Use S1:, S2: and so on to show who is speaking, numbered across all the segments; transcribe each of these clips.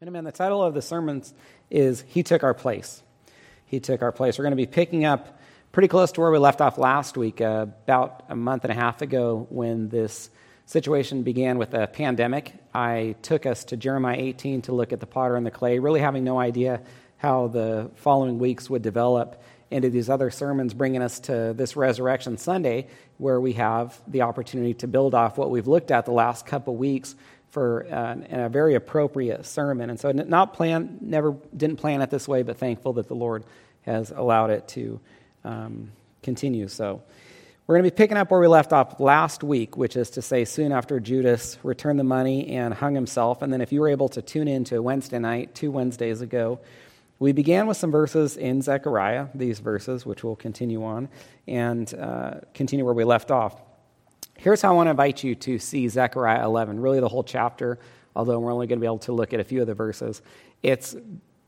S1: Amen. The title of the sermon is He Took Our Place. He Took Our Place. We're going to be picking up pretty close to where we left off last week, uh, about a month and a half ago, when this situation began with a pandemic. I took us to Jeremiah 18 to look at the potter and the clay, really having no idea how the following weeks would develop into these other sermons, bringing us to this Resurrection Sunday, where we have the opportunity to build off what we've looked at the last couple weeks for uh, a very appropriate sermon. And so, not plan, never didn't plan it this way, but thankful that the Lord has allowed it to um, continue. So, we're going to be picking up where we left off last week, which is to say, soon after Judas returned the money and hung himself. And then, if you were able to tune in to Wednesday night, two Wednesdays ago, we began with some verses in Zechariah, these verses, which we'll continue on, and uh, continue where we left off. Here's how I want to invite you to see Zechariah 11, really the whole chapter, although we're only going to be able to look at a few of the verses. It's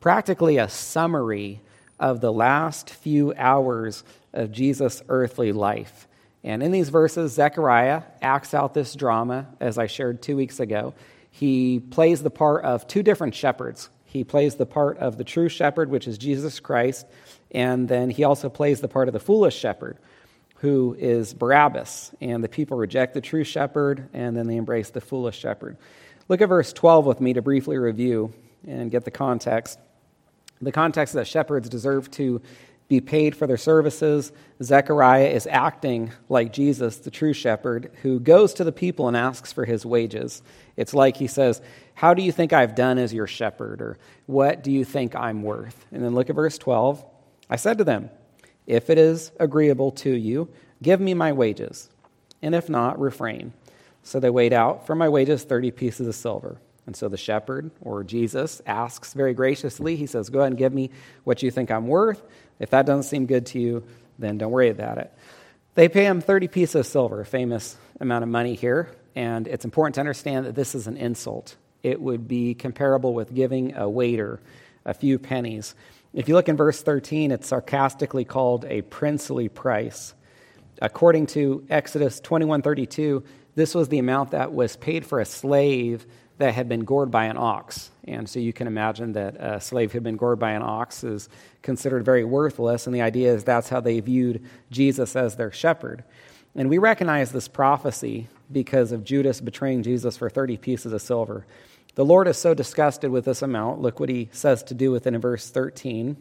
S1: practically a summary of the last few hours of Jesus' earthly life. And in these verses, Zechariah acts out this drama, as I shared two weeks ago. He plays the part of two different shepherds. He plays the part of the true shepherd, which is Jesus Christ, and then he also plays the part of the foolish shepherd, who is Barabbas. And the people reject the true shepherd, and then they embrace the foolish shepherd. Look at verse 12 with me to briefly review and get the context. The context is that shepherds deserve to be paid for their services. Zechariah is acting like Jesus, the true shepherd, who goes to the people and asks for his wages. It's like he says, How do you think I've done as your shepherd? Or what do you think I'm worth? And then look at verse 12. I said to them, if it is agreeable to you, give me my wages, and if not, refrain. So they weighed out for my wages 30 pieces of silver. And so the shepherd, or Jesus, asks very graciously, he says, Go ahead and give me what you think I'm worth. If that doesn't seem good to you, then don't worry about it. They pay him 30 pieces of silver, a famous amount of money here. And it's important to understand that this is an insult. It would be comparable with giving a waiter a few pennies. If you look in verse 13, it's sarcastically called a princely price. According to Exodus 21:32, this was the amount that was paid for a slave that had been gored by an ox. And so you can imagine that a slave who had been gored by an ox is considered very worthless, and the idea is that's how they viewed Jesus as their shepherd. And we recognize this prophecy because of Judas betraying Jesus for 30 pieces of silver. The Lord is so disgusted with this amount. Look what he says to do with it in verse 13.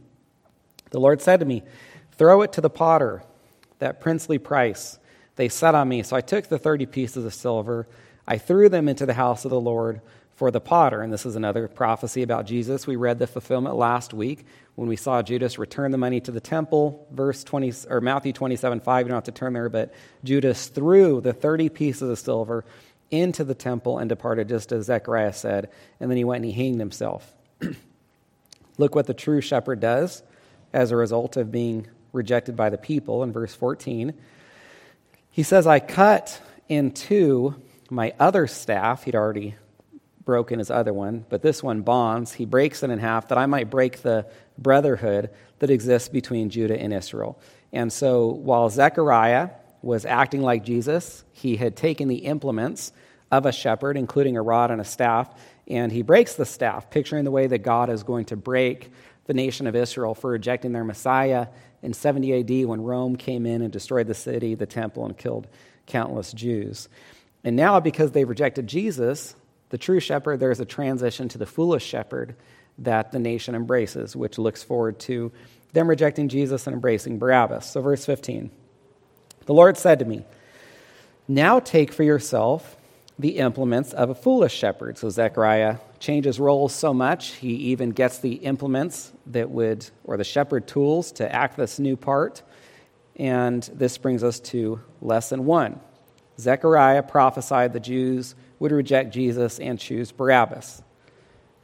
S1: The Lord said to me, Throw it to the potter, that princely price. They set on me. So I took the 30 pieces of silver. I threw them into the house of the Lord for the potter. And this is another prophecy about Jesus. We read the fulfillment last week when we saw Judas return the money to the temple. Verse 20, or Matthew 27 5, you don't have to turn there, but Judas threw the 30 pieces of silver into the temple and departed, just as Zechariah said. And then he went and he hanged himself. Look what the true shepherd does as a result of being rejected by the people in verse 14. He says, I cut in two my other staff. He'd already broken his other one, but this one bonds. He breaks it in half that I might break the brotherhood that exists between Judah and Israel. And so while Zechariah was acting like Jesus. He had taken the implements of a shepherd, including a rod and a staff, and he breaks the staff, picturing the way that God is going to break the nation of Israel for rejecting their Messiah in 70 AD when Rome came in and destroyed the city, the temple, and killed countless Jews. And now, because they've rejected Jesus, the true shepherd, there's a transition to the foolish shepherd that the nation embraces, which looks forward to them rejecting Jesus and embracing Barabbas. So, verse 15. The Lord said to me, Now take for yourself the implements of a foolish shepherd. So Zechariah changes roles so much, he even gets the implements that would, or the shepherd tools to act this new part. And this brings us to lesson one. Zechariah prophesied the Jews would reject Jesus and choose Barabbas.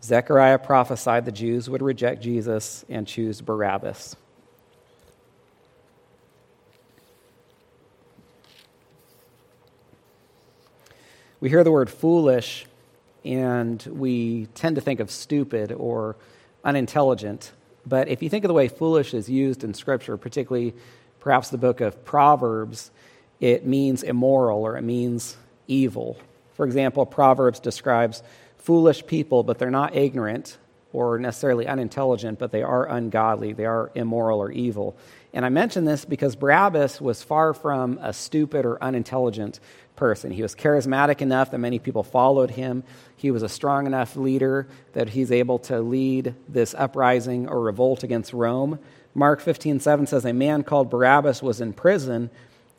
S1: Zechariah prophesied the Jews would reject Jesus and choose Barabbas. We hear the word foolish and we tend to think of stupid or unintelligent. But if you think of the way foolish is used in Scripture, particularly perhaps the book of Proverbs, it means immoral or it means evil. For example, Proverbs describes foolish people, but they're not ignorant or necessarily unintelligent, but they are ungodly. They are immoral or evil. And I mention this because Barabbas was far from a stupid or unintelligent person. He was charismatic enough that many people followed him. He was a strong enough leader that he's able to lead this uprising or revolt against Rome. Mark 15, 7 says, A man called Barabbas was in prison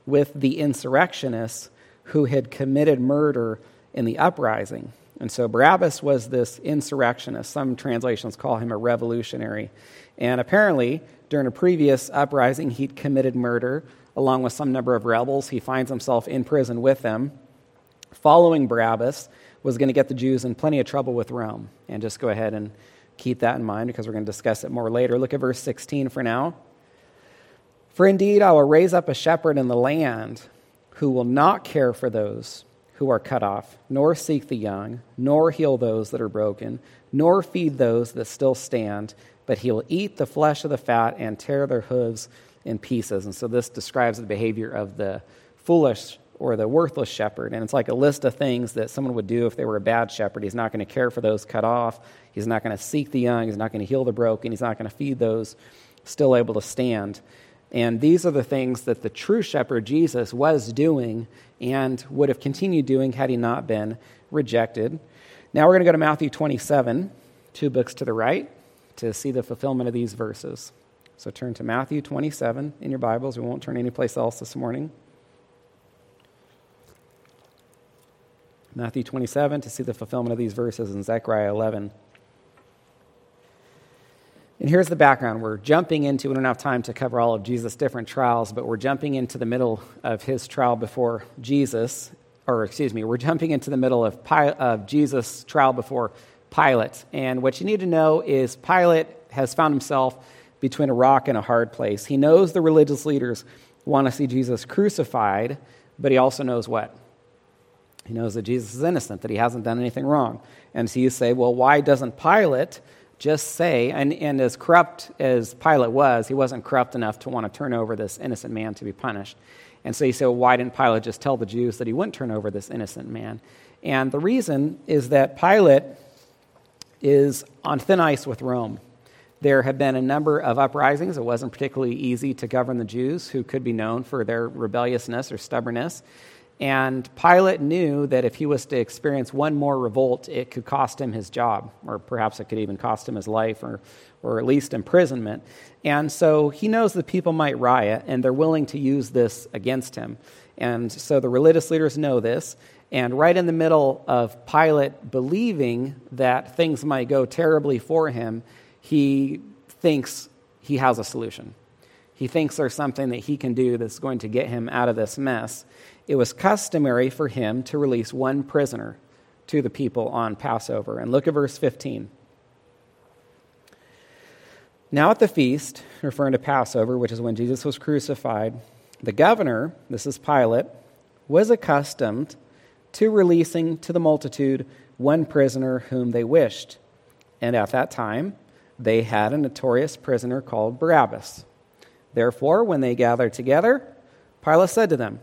S1: with the insurrectionists who had committed murder in the uprising. And so Barabbas was this insurrectionist. Some translations call him a revolutionary. And apparently, during a previous uprising, he'd committed murder along with some number of rebels. He finds himself in prison with them. Following Barabbas was going to get the Jews in plenty of trouble with Rome. And just go ahead and keep that in mind because we're going to discuss it more later. Look at verse 16 for now. For indeed, I will raise up a shepherd in the land who will not care for those who are cut off, nor seek the young, nor heal those that are broken, nor feed those that still stand, but he will eat the flesh of the fat and tear their hooves in pieces. And so this describes the behavior of the foolish or the worthless shepherd. And it's like a list of things that someone would do if they were a bad shepherd. He's not going to care for those cut off, he's not going to seek the young, he's not going to heal the broken, he's not going to feed those still able to stand. And these are the things that the true shepherd, Jesus, was doing and would have continued doing had he not been rejected. Now we're going to go to Matthew 27, two books to the right, to see the fulfillment of these verses. So turn to Matthew 27 in your Bibles. We won't turn anyplace else this morning. Matthew 27 to see the fulfillment of these verses in Zechariah 11. And here's the background. We're jumping into, we don't have time to cover all of Jesus' different trials, but we're jumping into the middle of his trial before Jesus, or excuse me, we're jumping into the middle of, of Jesus' trial before Pilate. And what you need to know is Pilate has found himself between a rock and a hard place. He knows the religious leaders want to see Jesus crucified, but he also knows what? He knows that Jesus is innocent, that he hasn't done anything wrong. And so you say, well, why doesn't Pilate just say, and, and as corrupt as Pilate was, he wasn't corrupt enough to want to turn over this innocent man to be punished. And so you say, well, why didn't Pilate just tell the Jews that he wouldn't turn over this innocent man? And the reason is that Pilate is on thin ice with Rome. There have been a number of uprisings. It wasn't particularly easy to govern the Jews, who could be known for their rebelliousness or stubbornness. And Pilate knew that if he was to experience one more revolt, it could cost him his job, or perhaps it could even cost him his life, or, or at least imprisonment. And so he knows that people might riot, and they're willing to use this against him. And so the religious leaders know this. And right in the middle of Pilate believing that things might go terribly for him, he thinks he has a solution. He thinks there's something that he can do that's going to get him out of this mess it was customary for him to release one prisoner to the people on Passover. And look at verse 15. Now at the feast, referring to Passover, which is when Jesus was crucified, the governor, this is Pilate, was accustomed to releasing to the multitude one prisoner whom they wished. And at that time, they had a notorious prisoner called Barabbas. Therefore, when they gathered together, Pilate said to them,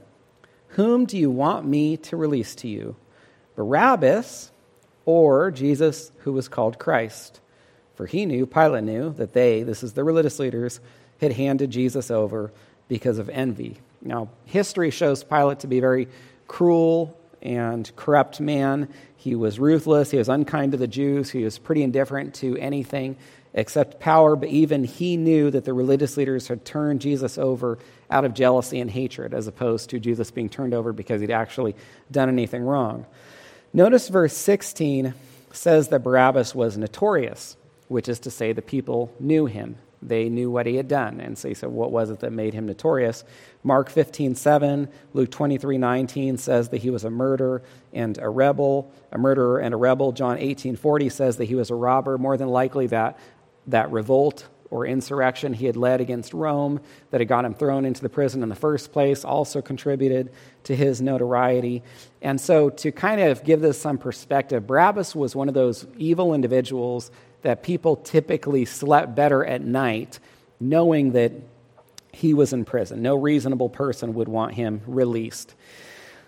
S1: whom do you want me to release to you? Barabbas or Jesus, who was called Christ? For he knew, Pilate knew, that they, this is the religious leaders, had handed Jesus over because of envy. Now, history shows Pilate to be a very cruel and corrupt man. He was ruthless, he was unkind to the Jews, he was pretty indifferent to anything except power, but even he knew that the religious leaders had turned Jesus over out of jealousy and hatred, as opposed to Jesus being turned over because he'd actually done anything wrong. Notice verse 16 says that Barabbas was notorious, which is to say the people knew him. They knew what he had done. And so he said, What was it that made him notorious? Mark 15, 7, Luke 23, 19 says that he was a murderer and a rebel, a murderer and a rebel. John 18, 40 says that he was a robber. More than likely, that that revolt or insurrection he had led against Rome that had got him thrown into the prison in the first place also contributed to his notoriety. And so, to kind of give this some perspective, Barabbas was one of those evil individuals that people typically slept better at night knowing that he was in prison. No reasonable person would want him released.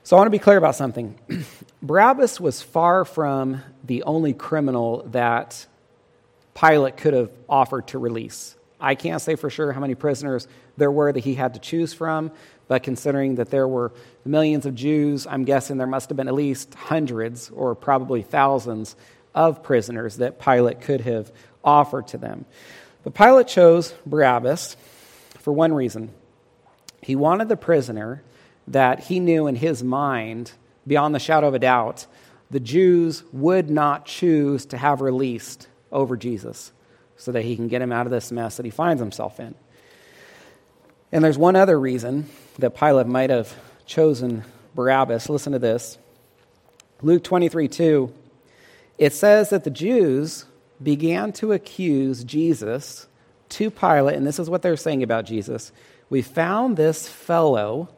S1: So I want to be clear about something. Barabbas was far from the only criminal that Pilate could have offered to release. I can't say for sure how many prisoners there were that he had to choose from, but considering that there were millions of Jews, I'm guessing there must have been at least hundreds or probably thousands of prisoners that Pilate could have offered to them. But Pilate chose Barabbas for one reason. He wanted the prisoner that he knew in his mind, beyond the shadow of a doubt, the Jews would not choose to have released over Jesus so that he can get him out of this mess that he finds himself in. And there's one other reason that Pilate might have chosen Barabbas. Listen to this Luke 23 2. It says that the Jews began to accuse Jesus to Pilate, and this is what they're saying about Jesus. We found this fellow,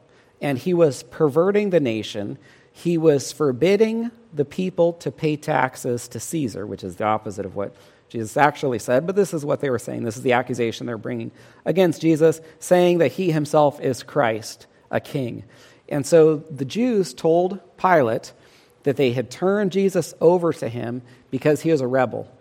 S1: and he was perverting the nation. He was forbidding the people to pay taxes to Caesar, which is the opposite of what Jesus actually said, but this is what they were saying. This is the accusation they're bringing against Jesus, saying that he himself is Christ, a king. And so the Jews told Pilate that they had turned Jesus over to him because he was a rebel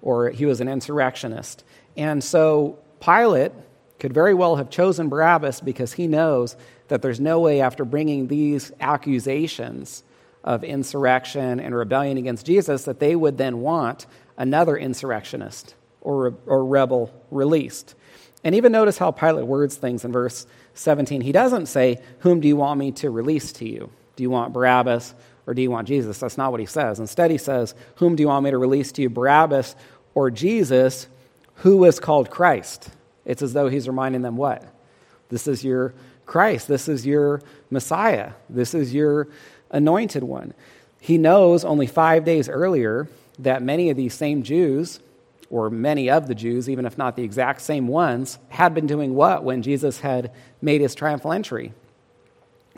S1: or he was an insurrectionist. And so Pilate could very well have chosen Barabbas because he knows that there's no way after bringing these accusations of insurrection and rebellion against Jesus that they would then want another insurrectionist or, or rebel released. And even notice how Pilate words things in verse 17. He doesn't say, Whom do you want me to release to you? Do you want Barabbas or do you want Jesus? That's not what he says. Instead, he says, Whom do you want me to release to you, Barabbas or Jesus, who is called Christ? It's as though he's reminding them what? This is your Christ. This is your Messiah. This is your anointed one. He knows only five days earlier that many of these same Jews, or many of the Jews, even if not the exact same ones, had been doing what when Jesus had made his triumphal entry?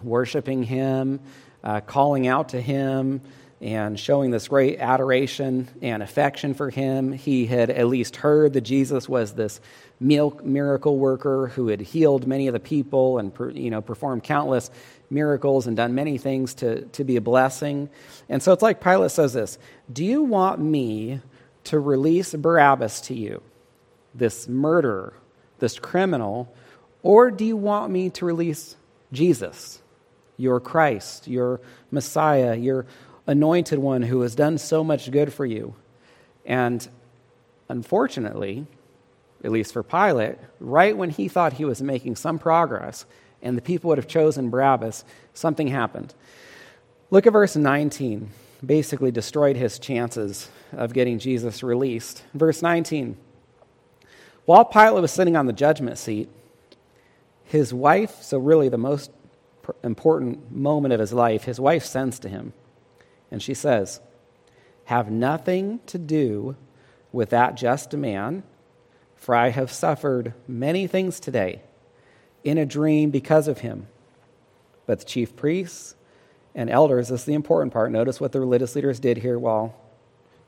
S1: Worshiping him, uh, calling out to him, and showing this great adoration and affection for him. He had at least heard that Jesus was this miracle worker who had healed many of the people and you know, performed countless miracles and done many things to, to be a blessing. And so it's like Pilate says this Do you want me to release Barabbas to you, this murderer, this criminal, or do you want me to release Jesus, your Christ, your Messiah, your anointed one who has done so much good for you? And unfortunately, at least for Pilate, right when he thought he was making some progress, and the people would have chosen Barabbas, something happened. Look at verse 19. Basically, destroyed his chances of getting Jesus released. Verse 19. While Pilate was sitting on the judgment seat, his wife, so really the most important moment of his life, his wife sends to him. And she says, Have nothing to do with that just man, for I have suffered many things today in a dream because of him. But the chief priests and elders, this is the important part. Notice what the religious leaders did here while,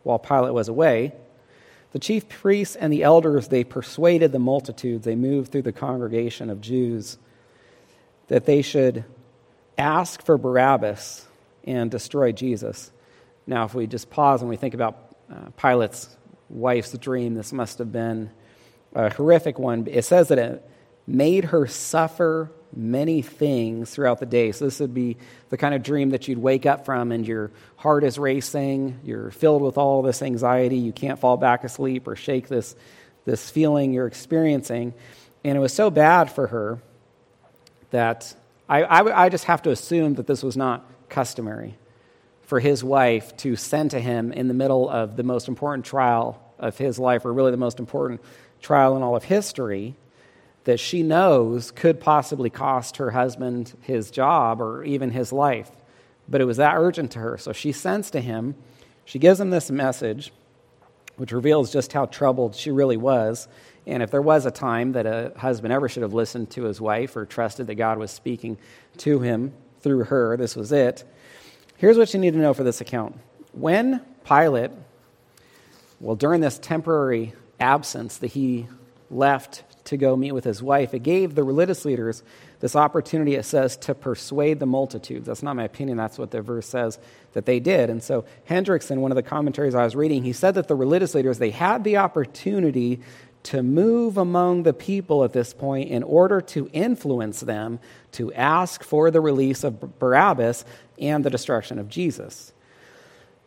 S1: while Pilate was away. The chief priests and the elders, they persuaded the multitudes, they moved through the congregation of Jews that they should ask for Barabbas and destroy Jesus. Now, if we just pause and we think about uh, Pilate's wife's dream, this must have been a horrific one. It says that it, made her suffer many things throughout the day. So, this would be the kind of dream that you'd wake up from, and your heart is racing. You're filled with all this anxiety. You can't fall back asleep or shake this, this feeling you're experiencing. And it was so bad for her that I, I, I just have to assume that this was not customary for his wife to send to him in the middle of the most important trial of his life, or really the most important trial in all of history that she knows could possibly cost her husband his job or even his life. But it was that urgent to her. So she sends to him. She gives him this message, which reveals just how troubled she really was. And if there was a time that a husband ever should have listened to his wife or trusted that God was speaking to him through her, this was it. Here's what you need to know for this account. When Pilate, well, during this temporary absence that he left to go meet with his wife, it gave the religious leaders this opportunity, it says, to persuade the multitudes. That's not my opinion, that's what the verse says that they did. And so Hendriksen, one of the commentaries I was reading, he said that the religious leaders, they had the opportunity to move among the people at this point in order to influence them to ask for the release of Barabbas and the destruction of Jesus.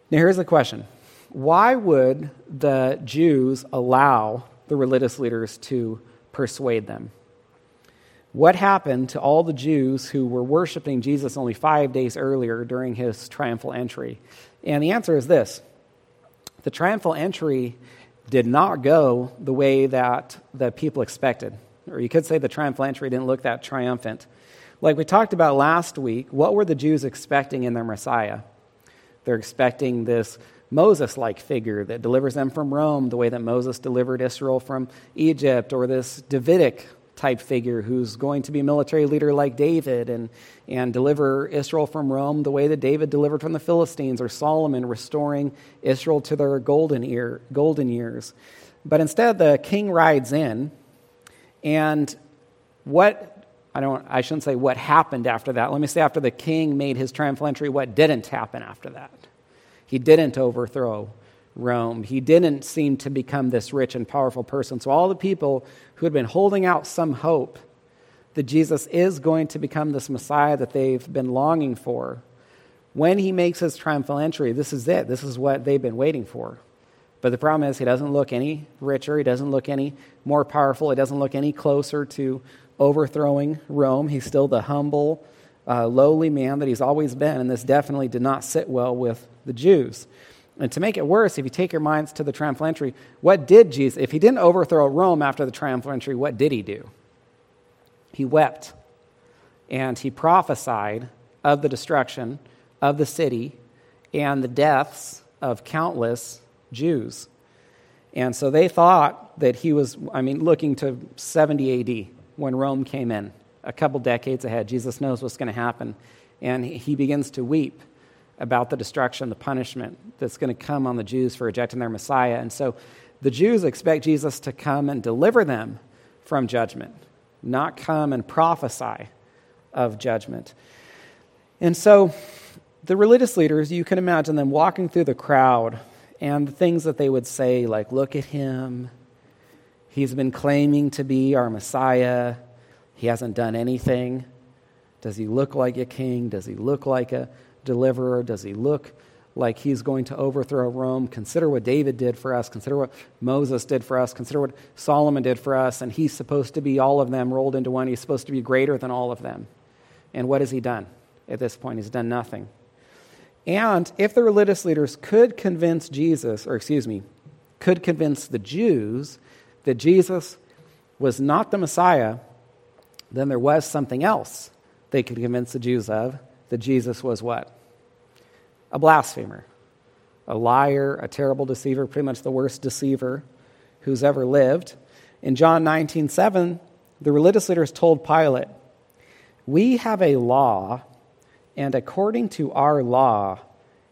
S1: Now, here's the question Why would the Jews allow the religious leaders to persuade them? What happened to all the Jews who were worshiping Jesus only five days earlier during his triumphal entry? And the answer is this the triumphal entry did not go the way that the people expected. Or you could say the triumphal entry didn't look that triumphant. Like we talked about last week, what were the Jews expecting in their Messiah? They're expecting this Moses like figure that delivers them from Rome, the way that Moses delivered Israel from Egypt, or this Davidic type figure who's going to be a military leader like David and, and deliver Israel from Rome the way that David delivered from the Philistines, or Solomon restoring Israel to their golden, ear, golden years. But instead, the king rides in, and what I don't I shouldn't say what happened after that. Let me say after the king made his triumphal entry, what didn't happen after that. He didn't overthrow Rome. He didn't seem to become this rich and powerful person. So, all the people who had been holding out some hope that Jesus is going to become this Messiah that they've been longing for, when he makes his triumphal entry, this is it. This is what they've been waiting for. But the problem is, he doesn't look any richer. He doesn't look any more powerful. He doesn't look any closer to overthrowing Rome. He's still the humble, uh, lowly man that he's always been. And this definitely did not sit well with the Jews. And to make it worse, if you take your minds to the triumphal entry, what did Jesus, if he didn't overthrow Rome after the triumphal entry, what did he do? He wept and he prophesied of the destruction of the city and the deaths of countless Jews. And so they thought that he was, I mean, looking to 70 AD when Rome came in, a couple decades ahead. Jesus knows what's going to happen. And he begins to weep about the destruction, the punishment that's going to come on the Jews for rejecting their Messiah. And so the Jews expect Jesus to come and deliver them from judgment, not come and prophesy of judgment. And so the religious leaders, you can imagine them walking through the crowd and the things that they would say, like, look at him. He's been claiming to be our Messiah. He hasn't done anything. Does he look like a king? Does he look like a deliverer? Does he look like he's going to overthrow Rome? Consider what David did for us. Consider what Moses did for us. Consider what Solomon did for us. And he's supposed to be all of them rolled into one. He's supposed to be greater than all of them. And what has he done at this point? He's done nothing. And if the religious leaders could convince Jesus, or excuse me, could convince the Jews that Jesus was not the Messiah, then there was something else they could convince the Jews of that Jesus was what? A blasphemer, a liar, a terrible deceiver, pretty much the worst deceiver who's ever lived. In John 19 7, the religious leaders told Pilate, We have a law, and according to our law,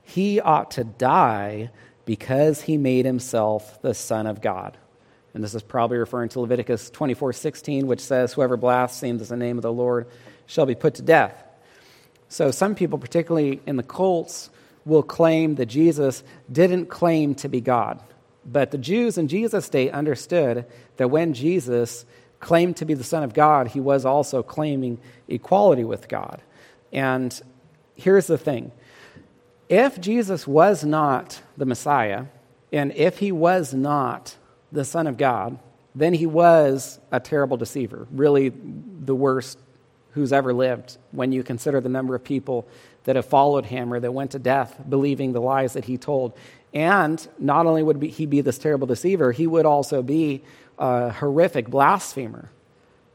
S1: he ought to die because he made himself the Son of God. And this is probably referring to Leviticus 24 16, which says, Whoever blasphemes the name of the Lord shall be put to death. So, some people, particularly in the cults, will claim that Jesus didn't claim to be God. But the Jews in Jesus' day understood that when Jesus claimed to be the Son of God, he was also claiming equality with God. And here's the thing if Jesus was not the Messiah, and if he was not the Son of God, then he was a terrible deceiver, really the worst who's ever lived when you consider the number of people that have followed him or that went to death believing the lies that he told. And not only would he be this terrible deceiver, he would also be a horrific blasphemer.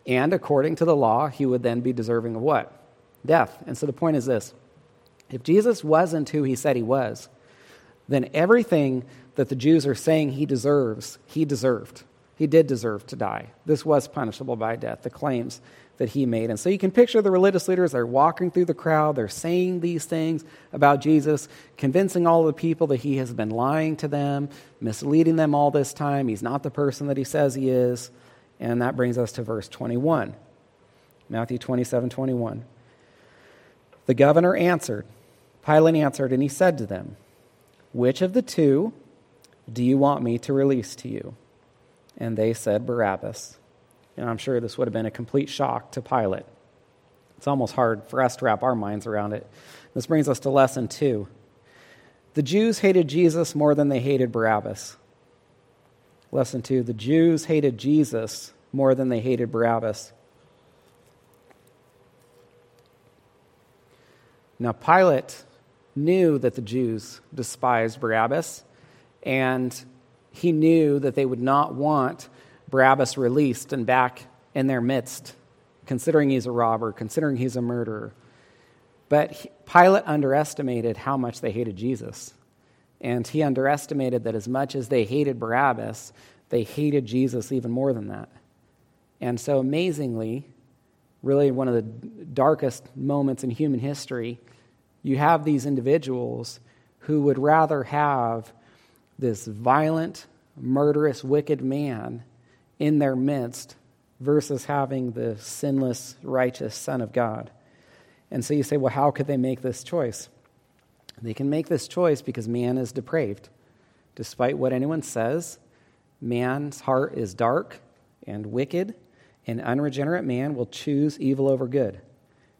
S1: And according to the law, he would then be deserving of what? Death. And so the point is this if Jesus wasn't who he said he was, then everything that the Jews are saying he deserves, he deserved. He did deserve to die. This was punishable by death, the claims that he made. And so you can picture the religious leaders, they're walking through the crowd, they're saying these things about Jesus, convincing all the people that he has been lying to them, misleading them all this time. He's not the person that he says he is. And that brings us to verse 21. Matthew 27 21. The governor answered, Pilate answered, and he said to them, Which of the two do you want me to release to you? And they said, Barabbas. And I'm sure this would have been a complete shock to Pilate. It's almost hard for us to wrap our minds around it. This brings us to lesson two. The Jews hated Jesus more than they hated Barabbas. Lesson two the Jews hated Jesus more than they hated Barabbas. Now, Pilate knew that the Jews despised Barabbas, and he knew that they would not want Barabbas released and back in their midst, considering he's a robber, considering he's a murderer. But Pilate underestimated how much they hated Jesus. And he underestimated that as much as they hated Barabbas, they hated Jesus even more than that. And so, amazingly, really one of the darkest moments in human history, you have these individuals who would rather have this violent, murderous, wicked man in their midst versus having the sinless, righteous Son of God. And so you say, well, how could they make this choice? They can make this choice because man is depraved. Despite what anyone says, man's heart is dark and wicked, and unregenerate man will choose evil over good.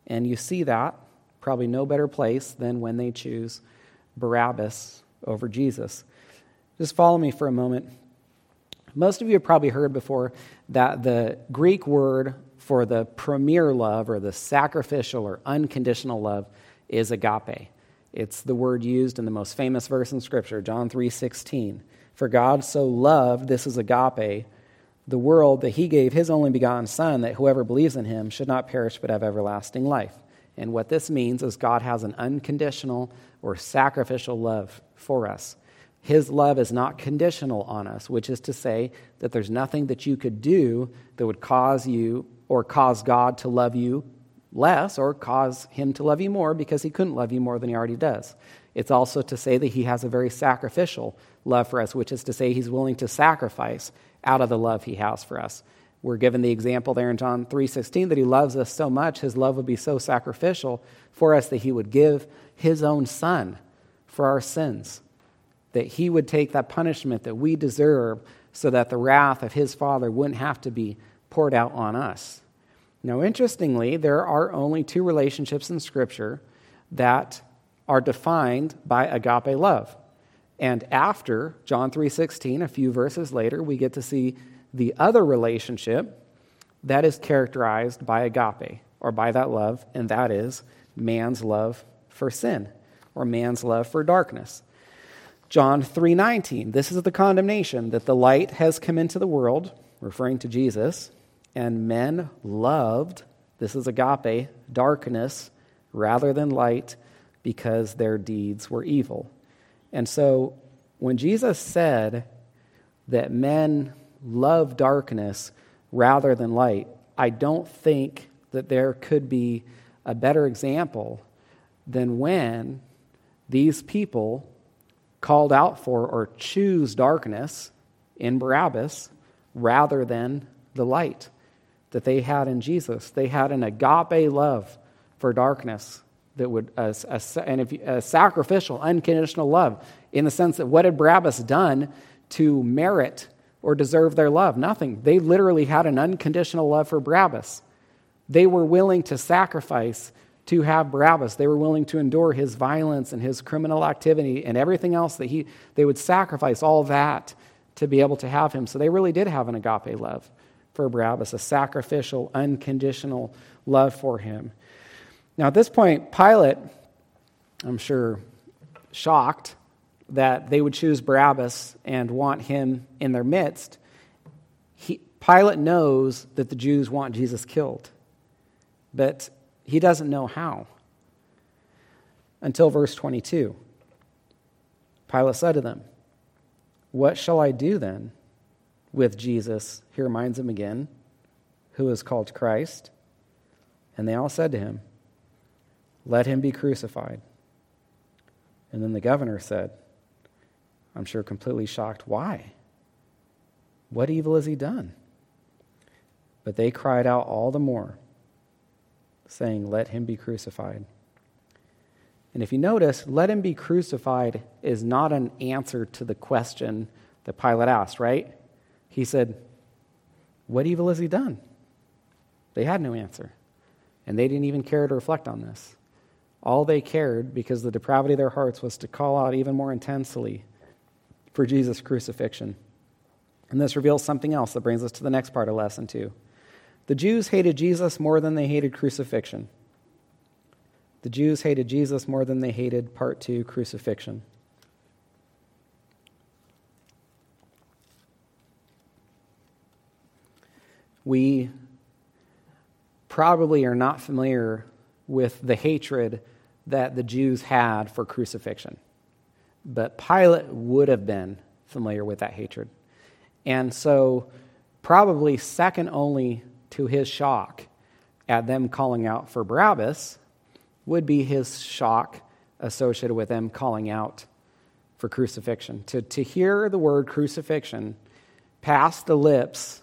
S1: And you see that probably no better place than when they choose Barabbas over Jesus. Just follow me for a moment. Most of you have probably heard before that the Greek word for the premier love or the sacrificial or unconditional love is agape. It's the word used in the most famous verse in scripture, John 3:16. For God so loved, this is agape, the world that he gave his only begotten son that whoever believes in him should not perish but have everlasting life. And what this means is God has an unconditional or sacrificial love for us. His love is not conditional on us, which is to say that there's nothing that you could do that would cause you or cause God to love you less or cause him to love you more because he couldn't love you more than he already does. It's also to say that he has a very sacrificial love for us, which is to say he's willing to sacrifice out of the love he has for us. We're given the example there in John 3:16 that he loves us so much his love would be so sacrificial for us that he would give his own son for our sins that he would take that punishment that we deserve so that the wrath of his Father wouldn't have to be poured out on us. Now, interestingly, there are only two relationships in Scripture that are defined by agape love. And after John 3:16, a few verses later, we get to see the other relationship that is characterized by agape or by that love, and that is man's love for sin or man's love for darkness. John 3:19. This is the condemnation that the light has come into the world, referring to Jesus, and men loved, this is agape, darkness rather than light because their deeds were evil. And so when Jesus said that men love darkness rather than light, I don't think that there could be a better example than when these people called out for or choose darkness in Barabbas rather than the light that they had in Jesus. They had an agape love for darkness that would, a, a, and if, a sacrificial, unconditional love, in the sense that what had Barabbas done to merit or deserve their love? Nothing. They literally had an unconditional love for Barabbas. They were willing to sacrifice to have Barabbas. They were willing to endure his violence and his criminal activity and everything else that he, they would sacrifice all that to be able to have him. So they really did have an agape love for Barabbas, a sacrificial, unconditional love for him. Now, at this point, Pilate, I'm sure, shocked that they would choose Barabbas and want him in their midst. He, Pilate knows that the Jews want Jesus killed. But he doesn't know how. Until verse 22. Pilate said to them, What shall I do then with Jesus? He reminds them again, who is called Christ. And they all said to him, Let him be crucified. And then the governor said, I'm sure completely shocked, Why? What evil has he done? But they cried out all the more, saying, Let him be crucified. And if you notice, let him be crucified is not an answer to the question that Pilate asked, right? He said, What evil has he done? They had no answer. And they didn't even care to reflect on this. All they cared, because the depravity of their hearts was to call out even more intensely for Jesus' crucifixion. And this reveals something else that brings us to the next part of lesson two. The Jews hated Jesus more than they hated crucifixion. The Jews hated Jesus more than they hated part two, crucifixion. We probably are not familiar with the hatred that the Jews had for crucifixion. But Pilate would have been familiar with that hatred. And so, probably second only to his shock at them calling out for Barabbas would be his shock associated with them calling out for crucifixion. To, to hear the word crucifixion pass the lips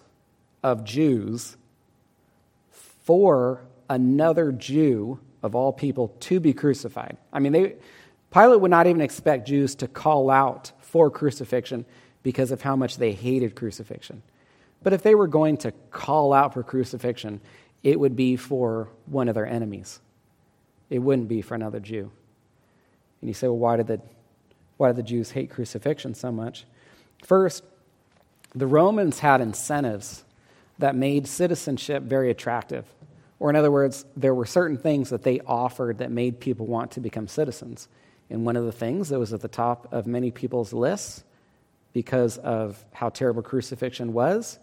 S1: of Jews for another Jew of all people to be crucified. I mean, they, Pilate would not even expect Jews to call out for crucifixion because of how much they hated crucifixion. But if they were going to call out for crucifixion, it would be for one of their enemies. It wouldn't be for another Jew. And you say, well, why did the, why did the Jews hate crucifixion so much? First, the Romans had incentives that made citizenship very attractive. Or, in other words, there were certain things that they offered that made people want to become citizens. And one of the things that was at the top of many people's lists because of how terrible crucifixion was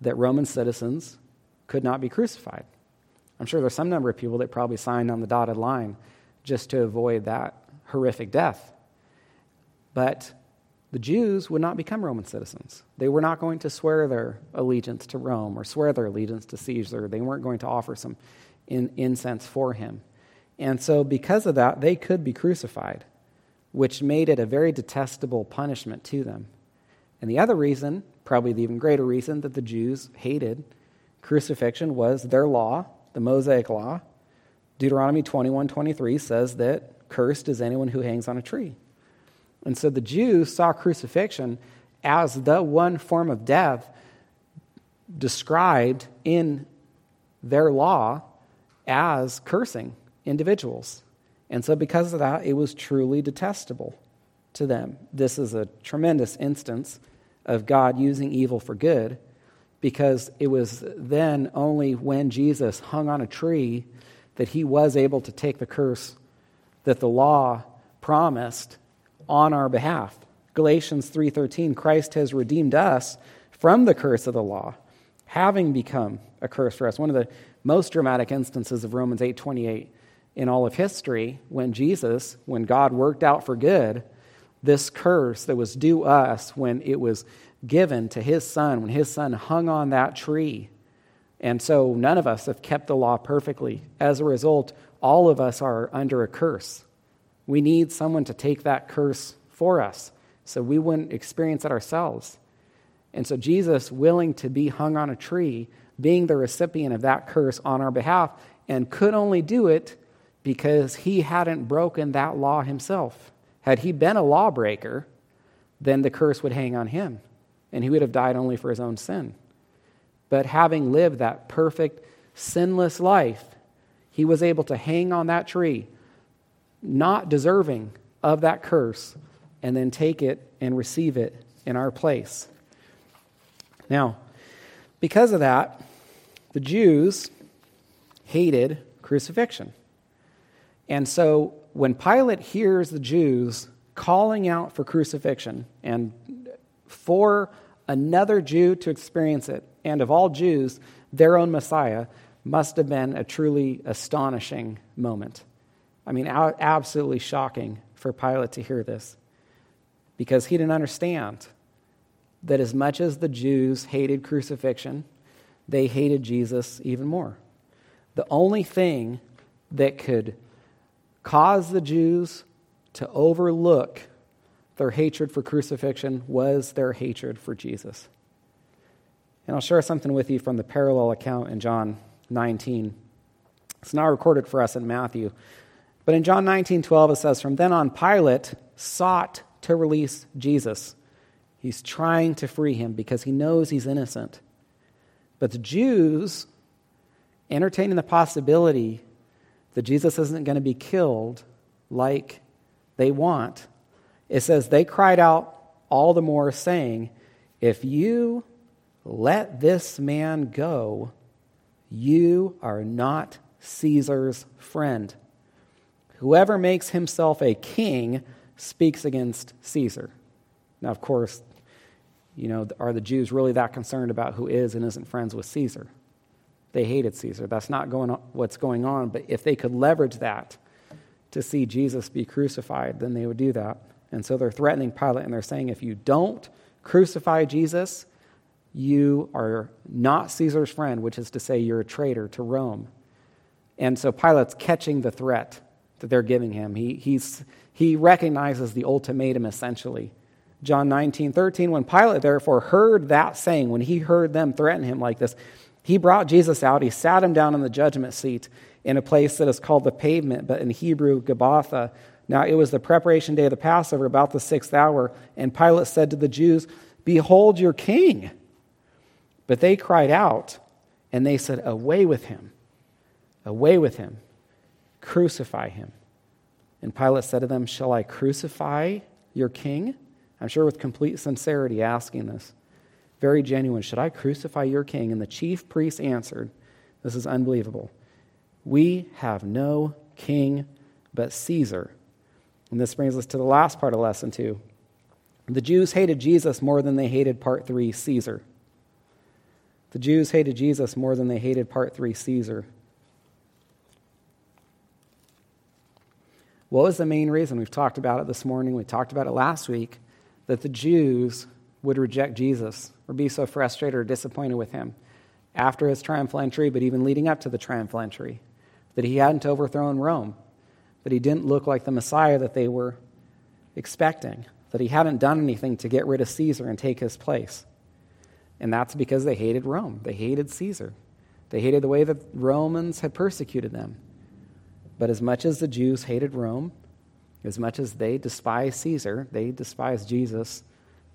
S1: that Roman citizens could not be crucified. I'm sure there's some number of people that probably signed on the dotted line just to avoid that horrific death. But the Jews would not become Roman citizens. They were not going to swear their allegiance to Rome or swear their allegiance to Caesar. They weren't going to offer some in, incense for him. And so, because of that, they could be crucified, which made it a very detestable punishment to them. And the other reason, probably the even greater reason, that the Jews hated crucifixion was their law, the Mosaic law. Deuteronomy 21 23 says that cursed is anyone who hangs on a tree. And so the Jews saw crucifixion as the one form of death described in their law as cursing individuals. And so, because of that, it was truly detestable to them. This is a tremendous instance of God using evil for good because it was then only when Jesus hung on a tree that he was able to take the curse that the law promised on our behalf. Galatians 3:13 Christ has redeemed us from the curse of the law, having become a curse for us. One of the most dramatic instances of Romans 8:28 in all of history when Jesus, when God worked out for good this curse that was due us when it was given to his son, when his son hung on that tree. And so none of us have kept the law perfectly. As a result, all of us are under a curse. We need someone to take that curse for us so we wouldn't experience it ourselves. And so, Jesus, willing to be hung on a tree, being the recipient of that curse on our behalf, and could only do it because he hadn't broken that law himself. Had he been a lawbreaker, then the curse would hang on him, and he would have died only for his own sin. But having lived that perfect, sinless life, he was able to hang on that tree, not deserving of that curse, and then take it and receive it in our place. Now, because of that, the Jews hated crucifixion. And so when Pilate hears the Jews calling out for crucifixion and for another Jew to experience it, and of all Jews, their own Messiah, must have been a truly astonishing moment. I mean, absolutely shocking for Pilate to hear this because he didn't understand that as much as the Jews hated crucifixion, they hated Jesus even more. The only thing that could cause the Jews to overlook their hatred for crucifixion was their hatred for Jesus. And I'll share something with you from the parallel account in John 19. It's not recorded for us in Matthew. But in John 19 12, it says, From then on, Pilate sought to release Jesus. He's trying to free him because he knows he's innocent. But the Jews, entertaining the possibility that Jesus isn't going to be killed like they want, it says they cried out all the more, saying, If you let this man go, you are not Caesar's friend. Whoever makes himself a king speaks against Caesar. Now, of course, you know, are the Jews really that concerned about who is and isn't friends with Caesar? They hated Caesar. That's not going on, what's going on. But if they could leverage that to see Jesus be crucified, then they would do that. And so they're threatening Pilate and they're saying, if you don't crucify Jesus, you are not Caesar's friend, which is to say, you're a traitor to Rome. And so Pilate's catching the threat that they're giving him. He, he's, he recognizes the ultimatum essentially. John 19, 13, when Pilate therefore heard that saying, when he heard them threaten him like this, he brought Jesus out. He sat him down in the judgment seat in a place that is called the pavement, but in Hebrew, Gabbatha. Now it was the preparation day of the Passover, about the sixth hour, and Pilate said to the Jews, Behold your king. But they cried out, and they said, Away with him! Away with him! Crucify him. And Pilate said to them, Shall I crucify your king? I'm sure with complete sincerity asking this. Very genuine. Should I crucify your king? And the chief priests answered, This is unbelievable. We have no king but Caesar. And this brings us to the last part of lesson two. The Jews hated Jesus more than they hated part three, Caesar. The Jews hated Jesus more than they hated part three, Caesar. What was the main reason? We've talked about it this morning, we talked about it last week, that the Jews would reject Jesus or be so frustrated or disappointed with him after his triumphal entry, but even leading up to the triumphal entry, that he hadn't overthrown Rome, that he didn't look like the Messiah that they were expecting, that he hadn't done anything to get rid of Caesar and take his place. And that's because they hated Rome. They hated Caesar. They hated the way that Romans had persecuted them. But as much as the Jews hated Rome, as much as they despised Caesar, they despised Jesus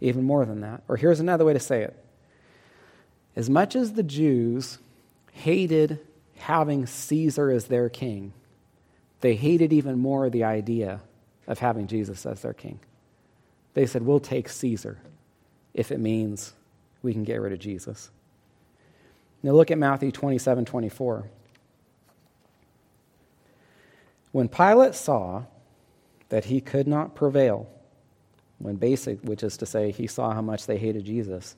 S1: even more than that. Or here's another way to say it as much as the Jews hated having Caesar as their king, they hated even more the idea of having Jesus as their king. They said, We'll take Caesar if it means we can get rid of Jesus. Now look at Matthew 27 24. When Pilate saw that he could not prevail, when basic, which is to say, he saw how much they hated Jesus,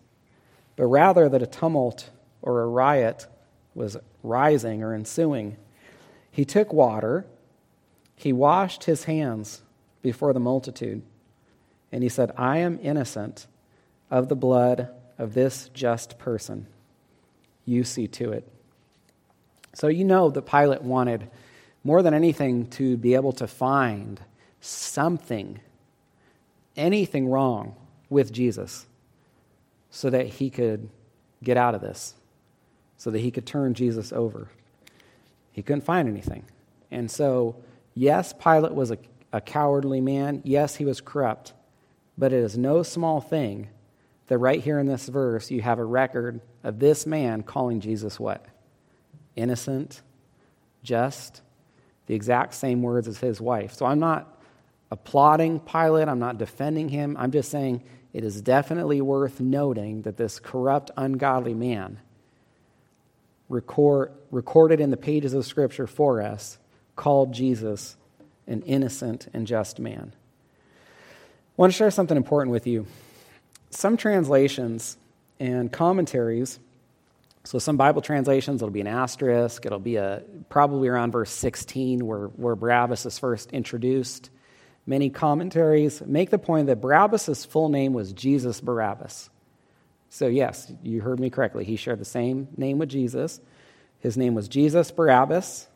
S1: but rather that a tumult or a riot was rising or ensuing, he took water, he washed his hands before the multitude, and he said, I am innocent of the blood of this just person. You see to it. So you know that Pilate wanted more than anything, to be able to find something, anything wrong with Jesus so that he could get out of this, so that he could turn Jesus over. He couldn't find anything. And so, yes, Pilate was a, a cowardly man. Yes, he was corrupt. But it is no small thing that right here in this verse, you have a record of this man calling Jesus what? Innocent, just, the exact same words as his wife. So I'm not applauding Pilate, I'm not defending him. I'm just saying it is definitely worth noting that this corrupt, ungodly man record, recorded in the pages of Scripture for us called Jesus an innocent and just man. I want to share something important with you. Some translations and commentaries so some Bible translations, it'll be an asterisk. It'll be a probably around verse 16 where, where Barabbas is first introduced. Many commentaries make the point that Barabbas' full name was Jesus Barabbas. So yes, you heard me correctly. He shared the same name with Jesus. His name was Jesus Barabbas.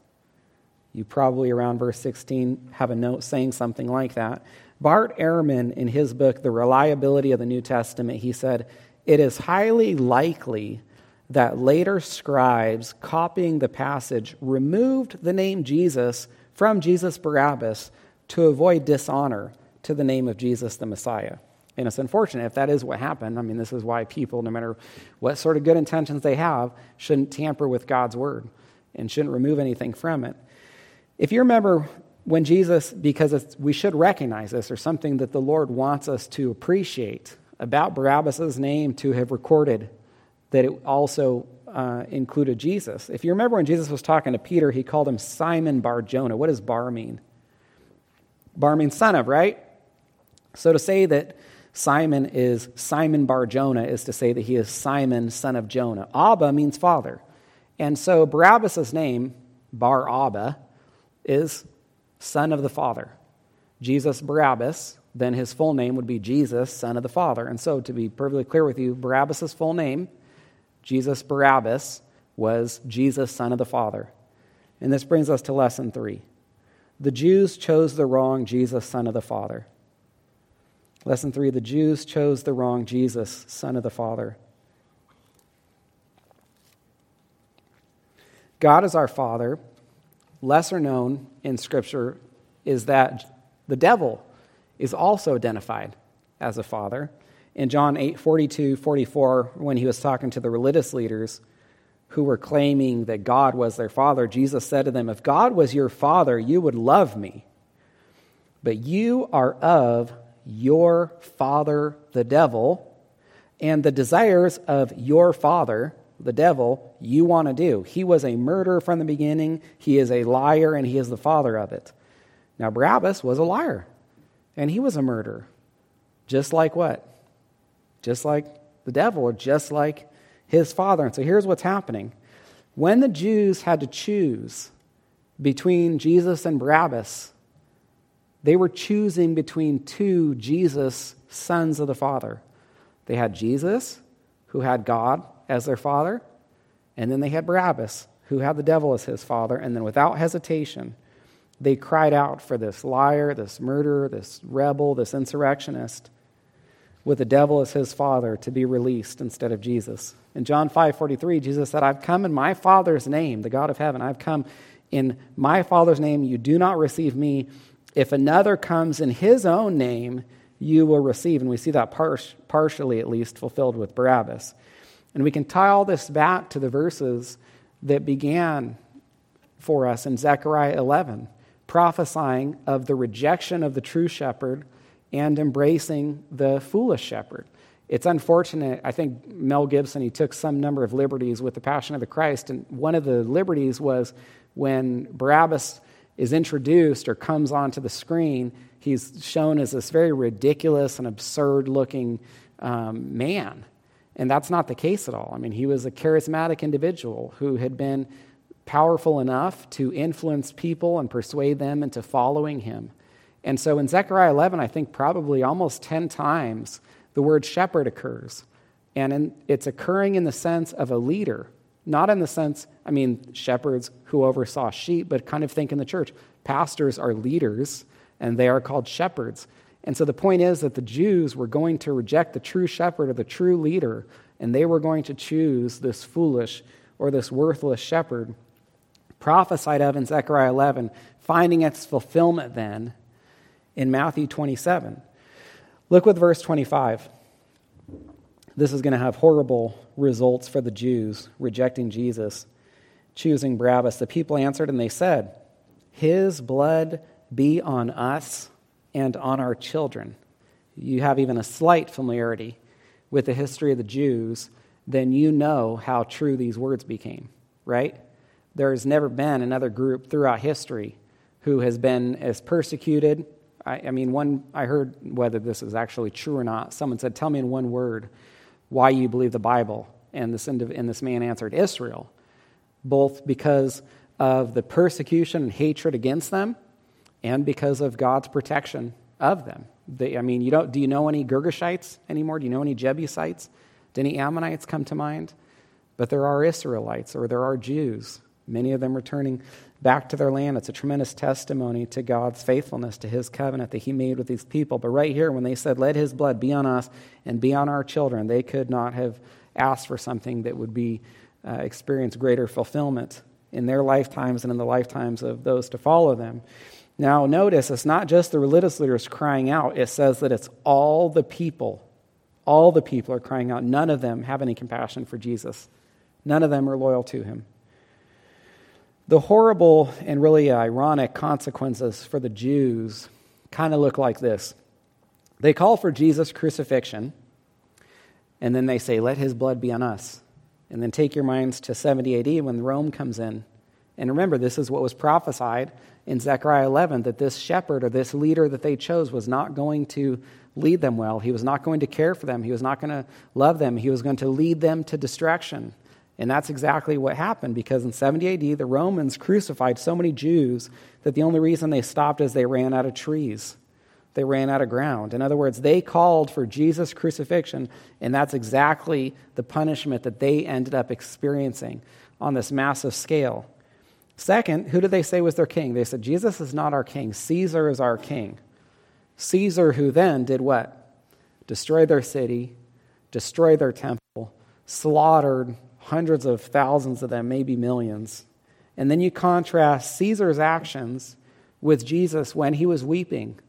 S1: You probably around verse 16 have a note saying something like that. Bart Ehrman, in his book, The Reliability of the New Testament, he said, It is highly likely that later scribes, copying the passage, removed the name Jesus from Jesus Barabbas to avoid dishonor to the name of Jesus the Messiah. And it's unfortunate if that is what happened. I mean, this is why people, no matter what sort of good intentions they have, shouldn't tamper with God's word and shouldn't remove anything from it. If you remember when Jesus, because we should recognize this, or something that the Lord wants us to appreciate about Barabbas' name to have recorded that it also uh, included Jesus. If you remember when Jesus was talking to Peter, he called him Simon Bar Jonah. What does bar mean? Bar means son of, right? So to say that Simon is Simon Bar Jonah is to say that he is Simon, son of Jonah. Abba means father. And so Barabbas' name, Bar Abba, is son of the Father. Jesus Barabbas, then his full name would be Jesus, son of the Father. And so, to be perfectly clear with you, Barabbas' full name, Jesus Barabbas, was Jesus, son of the Father. And this brings us to lesson three. The Jews chose the wrong Jesus, son of the Father. Lesson three the Jews chose the wrong Jesus, son of the Father. God is our Father, lesser known in Scripture is that the devil is also identified as a father. In John 8 42, 44, when he was talking to the religious leaders who were claiming that God was their father, Jesus said to them, If God was your father, you would love me. But you are of your father, the devil, and the desires of your father the devil, you want to do. He was a murderer from the beginning, he is a liar, and he is the father of it. Now, Barabbas was a liar, and he was a murderer. Just like what? Just like the devil, or just like his father. And so here's what's happening. When the Jews had to choose between Jesus and Barabbas, they were choosing between two Jesus sons of the Father. They had Jesus, who had God as their father, and then they had Barabbas, who had the devil as his father, and then without hesitation, they cried out for this liar, this murderer, this rebel, this insurrectionist, with the devil as his father to be released instead of Jesus. In John 5:43, Jesus said, "I've come in my Father's name, the God of heaven. I've come in my Father's name. You do not receive me. If another comes in his own name, you will receive." And we see that par- partially, at least, fulfilled with Barabbas. And we can tie all this back to the verses that began for us in Zechariah 11, prophesying of the rejection of the true shepherd and embracing the foolish shepherd. It's unfortunate. I think Mel Gibson, he took some number of liberties with the Passion of the Christ. And one of the liberties was when Barabbas is introduced or comes onto the screen, he's shown as this very ridiculous and absurd looking um, man. And that's not the case at all. I mean, he was a charismatic individual who had been powerful enough to influence people and persuade them into following him. And so in Zechariah 11, I think probably almost 10 times the word shepherd occurs. And in, it's occurring in the sense of a leader, not in the sense, I mean, shepherds who oversaw sheep, but kind of think in the church. Pastors are leaders, and they are called shepherds. And so the point is that the Jews were going to reject the true shepherd or the true leader, and they were going to choose this foolish or this worthless shepherd, prophesied of in Zechariah 11, finding its fulfillment then in Matthew 27. Look with verse 25. This is going to have horrible results for the Jews rejecting Jesus, choosing Barabbas. The people answered and they said, His blood be on us and on our children. You have even a slight familiarity with the history of the Jews, then you know how true these words became, right? There has never been another group throughout history who has been as persecuted. I, I mean, one, I heard whether this is actually true or not. Someone said, Tell me in one word why you believe the Bible. And this, and this man answered, Israel, both because of the persecution and hatred against them and because of God's protection of them. They, I mean, you don't, do you know any Girgashites anymore? Do you know any Jebusites? Do any Ammonites come to mind? But there are Israelites or there are Jews, many of them returning back to their land. It's a tremendous testimony to God's faithfulness to his covenant that he made with these people. But right here, when they said, Let his blood be on us and be on our children, they could not have asked for something that would be uh, experience greater fulfillment in their lifetimes and in the lifetimes of those to follow them. Now, notice it's not just the religious leaders crying out, it says that it's all the people. All the people are crying out. None of them have any compassion for Jesus, none of them are loyal to him. The horrible and really ironic consequences for the Jews kind of look like this they call for Jesus' crucifixion, and then they say, Let his blood be on us. And then take your minds to 70 AD when Rome comes in. And remember, this is what was prophesied in Zechariah 11 that this shepherd or this leader that they chose was not going to lead them well. He was not going to care for them. He was not going to love them. He was going to lead them to destruction. And that's exactly what happened because in 70 AD, the Romans crucified so many Jews that the only reason they stopped is they ran out of trees. They ran out of ground. In other words, they called for Jesus' crucifixion, and that's exactly the punishment that they ended up experiencing on this massive scale. Second, who did they say was their king? They said, Jesus is not our king, Caesar is our king. Caesar, who then did what? Destroyed their city, destroyed their temple, slaughtered hundreds of thousands of them, maybe millions. And then you contrast Caesar's actions with Jesus when he was weeping,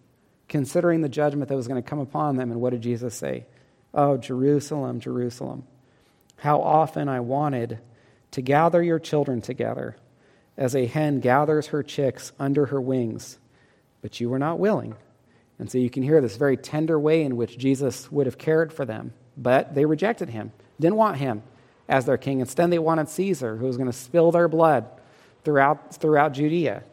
S1: considering the judgment that was going to come upon them. And what did Jesus say? Oh, Jerusalem, Jerusalem, how often I wanted to gather your children together as a hen gathers her chicks under her wings, but you were not willing. And so you can hear this very tender way in which Jesus would have cared for them, but they rejected him, didn't want him as their king. Instead, they wanted Caesar, who was going to spill their blood throughout, throughout Judea.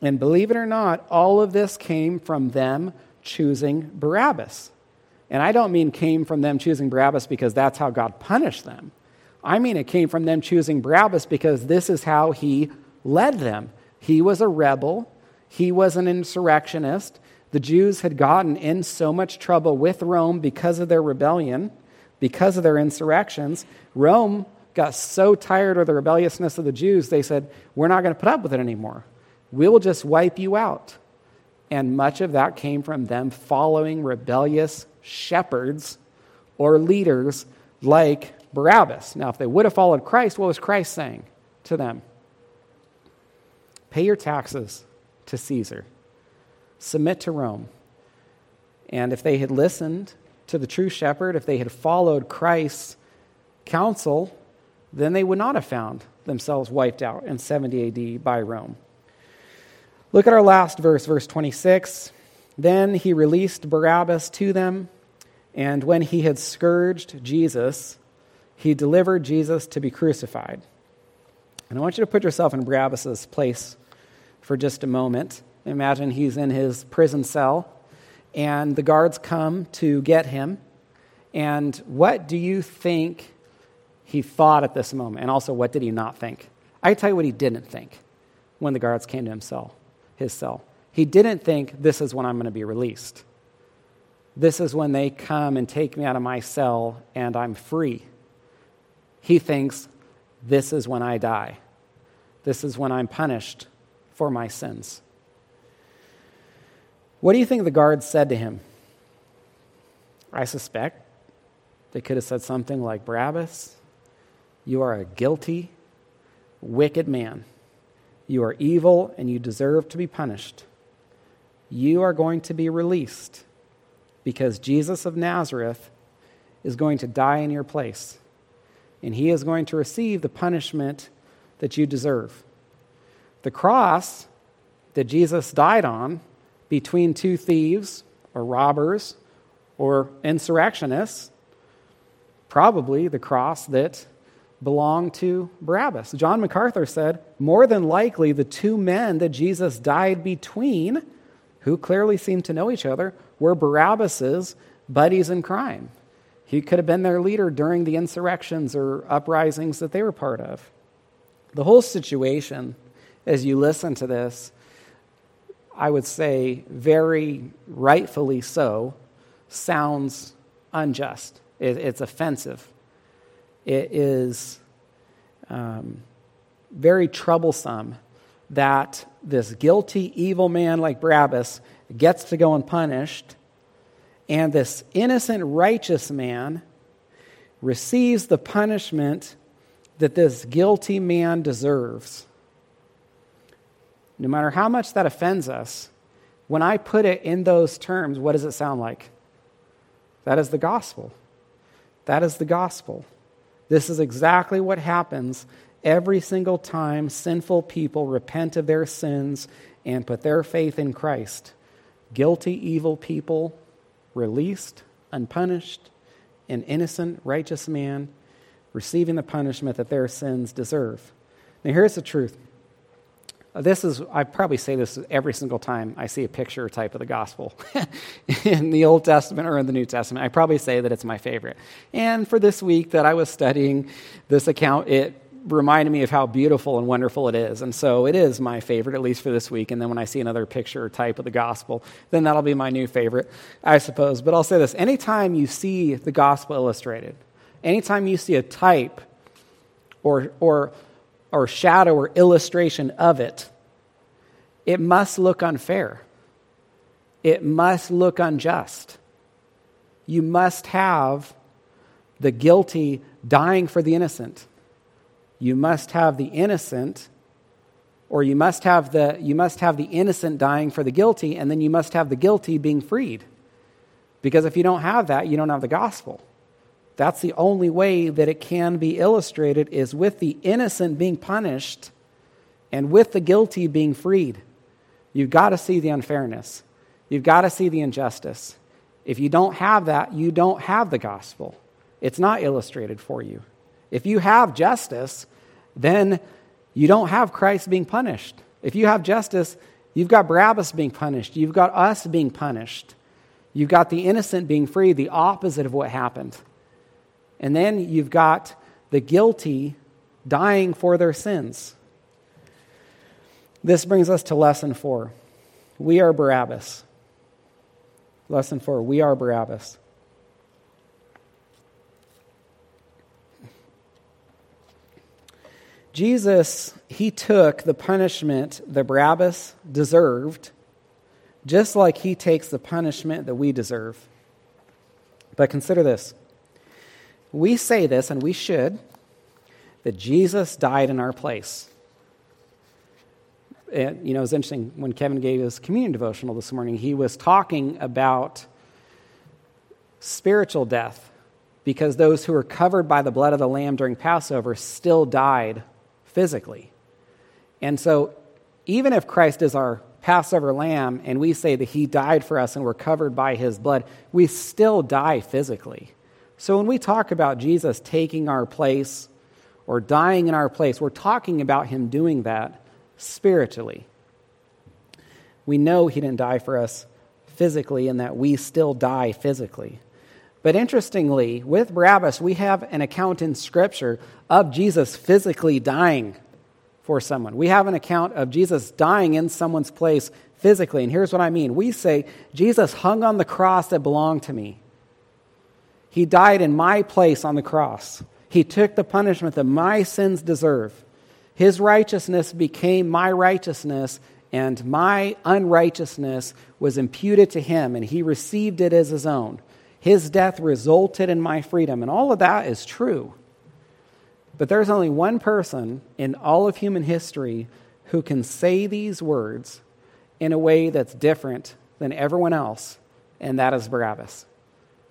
S1: And believe it or not, all of this came from them choosing Barabbas. And I don't mean came from them choosing Barabbas because that's how God punished them. I mean it came from them choosing Barabbas because this is how he led them. He was a rebel, he was an insurrectionist. The Jews had gotten in so much trouble with Rome because of their rebellion because of their insurrections, Rome got so tired of the rebelliousness of the Jews, they said, We're not going to put up with it anymore. We will just wipe you out. And much of that came from them following rebellious shepherds or leaders like Barabbas. Now, if they would have followed Christ, what was Christ saying to them? Pay your taxes to Caesar, submit to Rome. And if they had listened to the true shepherd, if they had followed Christ's counsel, then they would not have found themselves wiped out in 70 AD by Rome. Look at our last verse, verse 26. Then he released Barabbas to them, and when he had scourged Jesus, he delivered Jesus to be crucified. And I want you to put yourself in Barabbas' place for just a moment. Imagine he's in his prison cell and the guards come to get him. And what do you think he thought at this moment? And also, what did he not think? I tell you what he didn't think when the guards came to him cell, his cell. He didn't think, this is when I'm going to be released. This is when they come and take me out of my cell and I'm free. He thinks, this is when I die. This is when I'm punished for my sins. What do you think the guards said to him? I suspect they could have said something like Barabbas, you are a guilty, wicked man. You are evil and you deserve to be punished. You are going to be released because Jesus of Nazareth is going to die in your place, and he is going to receive the punishment that you deserve. The cross that Jesus died on between two thieves or robbers or insurrectionists, probably the cross that belonged to Barabbas. John MacArthur said, more than likely, the two men that Jesus died between, who clearly seemed to know each other, were Barabbas's buddies in crime. He could have been their leader during the insurrections or uprisings that they were part of. The whole situation, as you listen to this, I would say very rightfully so, sounds unjust. It, it's offensive. It is um, very troublesome that this guilty, evil man like Barabbas gets to go unpunished, and this innocent, righteous man receives the punishment that this guilty man deserves. No matter how much that offends us, when I put it in those terms, what does it sound like? That is the gospel. That is the gospel. This is exactly what happens every single time sinful people repent of their sins and put their faith in Christ. Guilty, evil people released, unpunished, an innocent, righteous man receiving the punishment that their sins deserve. Now, here's the truth. This is, I probably say this every single time I see a picture type of the gospel in the Old Testament or in the New Testament. I probably say that it's my favorite. And for this week that I was studying this account, it reminded me of how beautiful and wonderful it is. And so it is my favorite, at least for this week. And then when I see another picture or type of the gospel, then that'll be my new favorite, I suppose. But I'll say this anytime you see the gospel illustrated, anytime you see a type or, or, or shadow or illustration of it, it must look unfair. It must look unjust. You must have the guilty dying for the innocent you must have the innocent or you must have the you must have the innocent dying for the guilty and then you must have the guilty being freed because if you don't have that you don't have the gospel that's the only way that it can be illustrated is with the innocent being punished and with the guilty being freed you've got to see the unfairness you've got to see the injustice if you don't have that you don't have the gospel it's not illustrated for you if you have justice then you don't have Christ being punished. If you have justice, you've got Barabbas being punished. You've got us being punished. You've got the innocent being free, the opposite of what happened. And then you've got the guilty dying for their sins. This brings us to lesson four. We are Barabbas. Lesson four, we are Barabbas. Jesus, he took the punishment that Barabbas deserved, just like he takes the punishment that we deserve. But consider this. We say this, and we should, that Jesus died in our place. And, you know, it was interesting when Kevin gave his communion devotional this morning, he was talking about spiritual death because those who were covered by the blood of the Lamb during Passover still died physically. And so, even if Christ is our Passover lamb and we say that he died for us and we're covered by his blood, we still die physically. So, when we talk about Jesus taking our place or dying in our place, we're talking about him doing that spiritually. We know he didn't die for us physically and that we still die physically. But interestingly, with Barabbas, we have an account in Scripture of Jesus physically dying for someone. We have an account of Jesus dying in someone's place physically. And here's what I mean we say, Jesus hung on the cross that belonged to me. He died in my place on the cross. He took the punishment that my sins deserve. His righteousness became my righteousness, and my unrighteousness was imputed to him, and he received it as his own. His death resulted in my freedom. And all of that is true. But there's only one person in all of human history who can say these words in a way that's different than everyone else, and that is Barabbas.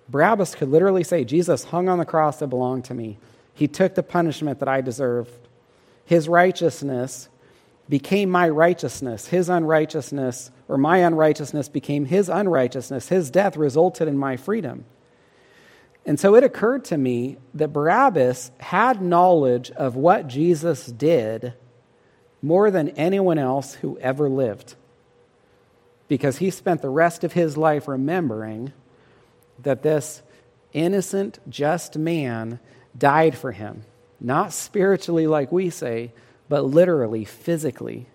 S1: Barabbas could literally say, Jesus hung on the cross that belonged to me. He took the punishment that I deserved. His righteousness became my righteousness. His unrighteousness, or my unrighteousness, became his unrighteousness. His death resulted in my freedom. And so it occurred to me that Barabbas had knowledge of what Jesus did more than anyone else who ever lived. Because he spent the rest of his life remembering that this innocent, just man died for him. Not spiritually, like we say, but literally, physically.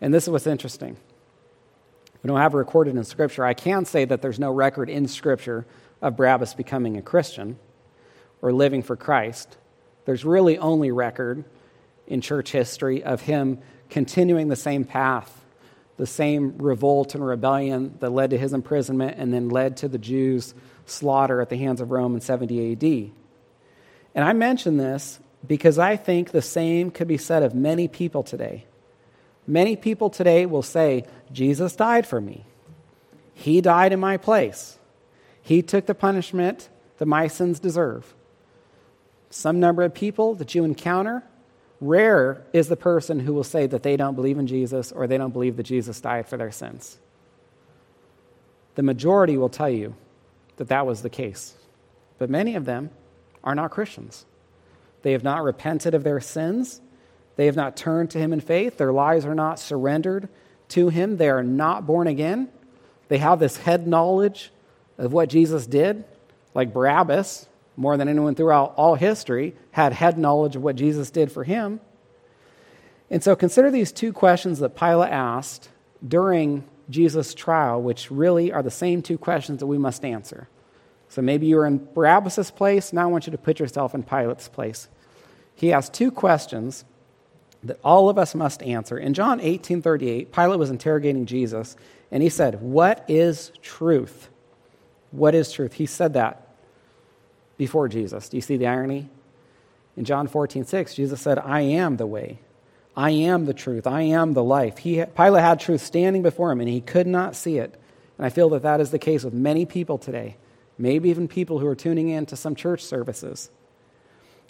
S1: And this is what's interesting. We don't have it recorded in Scripture. I can say that there's no record in Scripture of Barabbas becoming a Christian or living for Christ. There's really only record in church history of him continuing the same path, the same revolt and rebellion that led to his imprisonment and then led to the Jews' slaughter at the hands of Rome in 70 AD. And I mention this because I think the same could be said of many people today. Many people today will say, Jesus died for me. He died in my place. He took the punishment that my sins deserve. Some number of people that you encounter, rare is the person who will say that they don't believe in Jesus or they don't believe that Jesus died for their sins. The majority will tell you that that was the case. But many of them are not Christians. They have not repented of their sins. They have not turned to Him in faith. Their lives are not surrendered to Him. They are not born again. They have this head knowledge of what Jesus did, like Barabbas, more than anyone throughout all history, had head knowledge of what Jesus did for him. And so consider these two questions that Pilate asked during Jesus' trial, which really are the same two questions that we must answer. So maybe you're in Barabbas' place. Now I want you to put yourself in Pilate's place. He asked two questions that all of us must answer. In John 18 38, Pilate was interrogating Jesus, and he said, What is truth? What is truth? He said that before Jesus. Do you see the irony? In John 14 6, Jesus said, I am the way. I am the truth. I am the life. He, Pilate had truth standing before him, and he could not see it. And I feel that that is the case with many people today, maybe even people who are tuning in to some church services.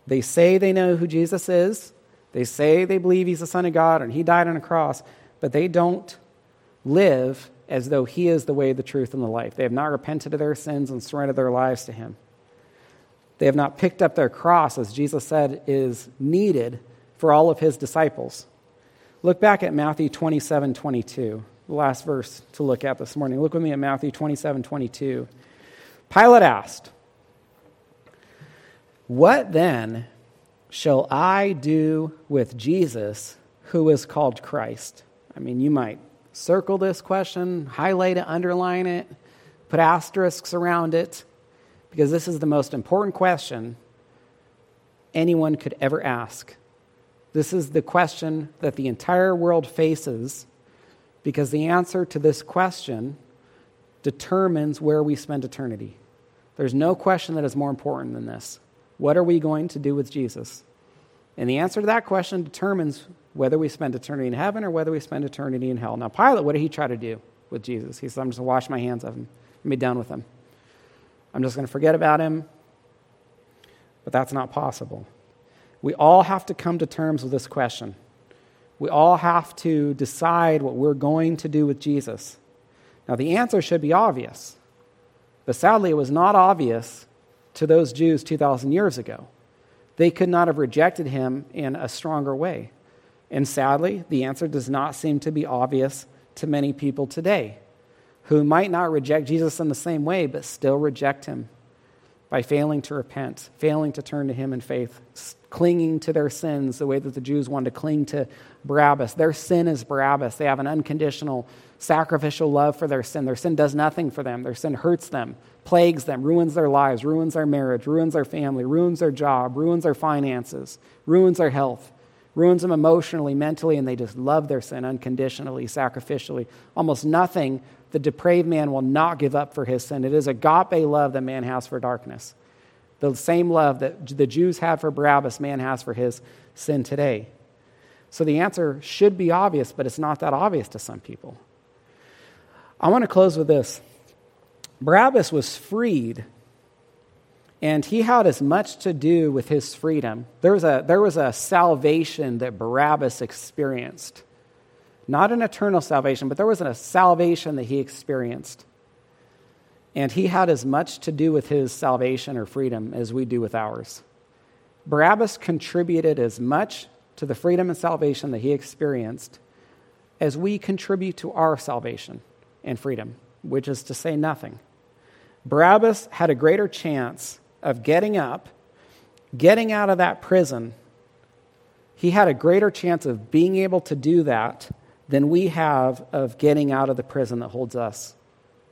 S1: They say they know who Jesus is, they say they believe he's the Son of God and he died on a cross, but they don't live as though he is the way, the truth, and the life. They have not repented of their sins and surrendered their lives to him. They have not picked up their cross, as Jesus said is needed for all of his disciples. Look back at Matthew 27 22, the last verse to look at this morning. Look with me at Matthew 27 22. Pilate asked, What then shall I do with Jesus who is called Christ? I mean, you might circle this question, highlight it, underline it, put asterisks around it, because this is the most important question anyone could ever ask. This is the question that the entire world faces because the answer to this question determines where we spend eternity. There's no question that is more important than this. What are we going to do with Jesus? And the answer to that question determines whether we spend eternity in heaven or whether we spend eternity in hell. Now, Pilate, what did he try to do with Jesus? He said, I'm just going to wash my hands of him and be done with him. I'm just going to forget about him. But that's not possible. We all have to come to terms with this question. We all have to decide what we're going to do with Jesus. Now, the answer should be obvious, but sadly, it was not obvious to those Jews 2,000 years ago. They could not have rejected him in a stronger way. And sadly, the answer does not seem to be obvious to many people today who might not reject Jesus in the same way, but still reject him by failing to repent, failing to turn to him in faith, clinging to their sins the way that the Jews wanted to cling to Barabbas. Their sin is Barabbas. They have an unconditional, sacrificial love for their sin. Their sin does nothing for them, their sin hurts them, plagues them, ruins their lives, ruins their marriage, ruins their family, ruins their job, ruins their finances, ruins their health ruins them emotionally, mentally, and they just love their sin unconditionally, sacrificially. Almost nothing the depraved man will not give up for his sin. It is agape love that man has for darkness. The same love that the Jews had for Barabbas, man has for his sin today. So the answer should be obvious, but it's not that obvious to some people. I want to close with this Barabbas was freed and he had as much to do with his freedom. There was a, there was a salvation that Barabbas experienced. Not an eternal salvation, but there was a salvation that he experienced. And he had as much to do with his salvation or freedom as we do with ours. Barabbas contributed as much to the freedom and salvation that he experienced as we contribute to our salvation and freedom, which is to say nothing. Barabbas had a greater chance of getting up, getting out of that prison, he had a greater chance of being able to do that than we have of getting out of the prison that holds us,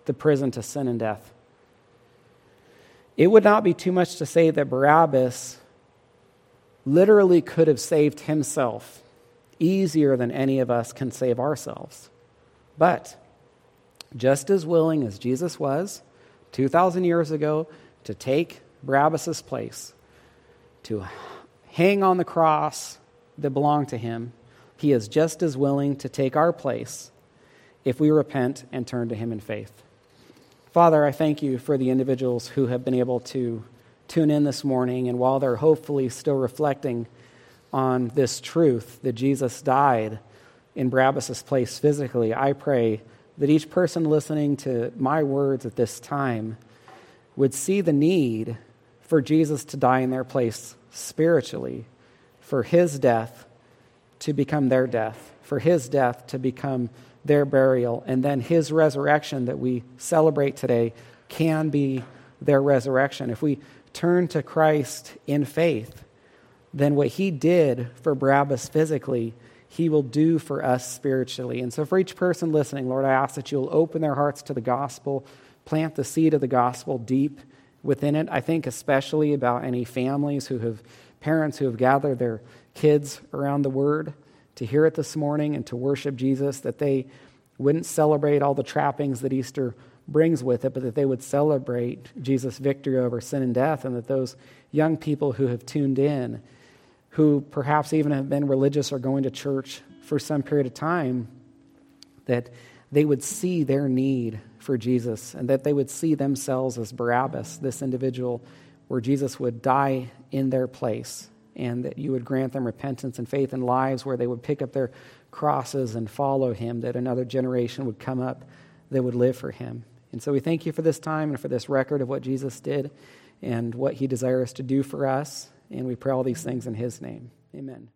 S1: the prison to sin and death. It would not be too much to say that Barabbas literally could have saved himself easier than any of us can save ourselves. But just as willing as Jesus was 2,000 years ago to take Barabbas' place, to hang on the cross that belonged to him, he is just as willing to take our place if we repent and turn to him in faith. Father, I thank you for the individuals who have been able to tune in this morning, and while they're hopefully still reflecting on this truth that Jesus died in Barabbas' place physically, I pray that each person listening to my words at this time would see the need for Jesus to die in their place spiritually, for his death to become their death, for his death to become their burial, and then his resurrection that we celebrate today can be their resurrection. If we turn to Christ in faith, then what he did for Barabbas physically, he will do for us spiritually. And so, for each person listening, Lord, I ask that you'll open their hearts to the gospel, plant the seed of the gospel deep within it. I think especially about any families who have parents who have gathered their kids around the word to hear it this morning and to worship Jesus, that they wouldn't celebrate all the trappings that Easter brings with it, but that they would celebrate Jesus' victory over sin and death, and that those young people who have tuned in, who perhaps even have been religious or going to church for some period of time, that they would see their need for Jesus and that they would see themselves as Barabbas, this individual where Jesus would die in their place, and that you would grant them repentance and faith and lives where they would pick up their crosses and follow him, that another generation would come up that would live for him. And so we thank you for this time and for this record of what Jesus did and what he desires to do for us. And we pray all these things in his name. Amen.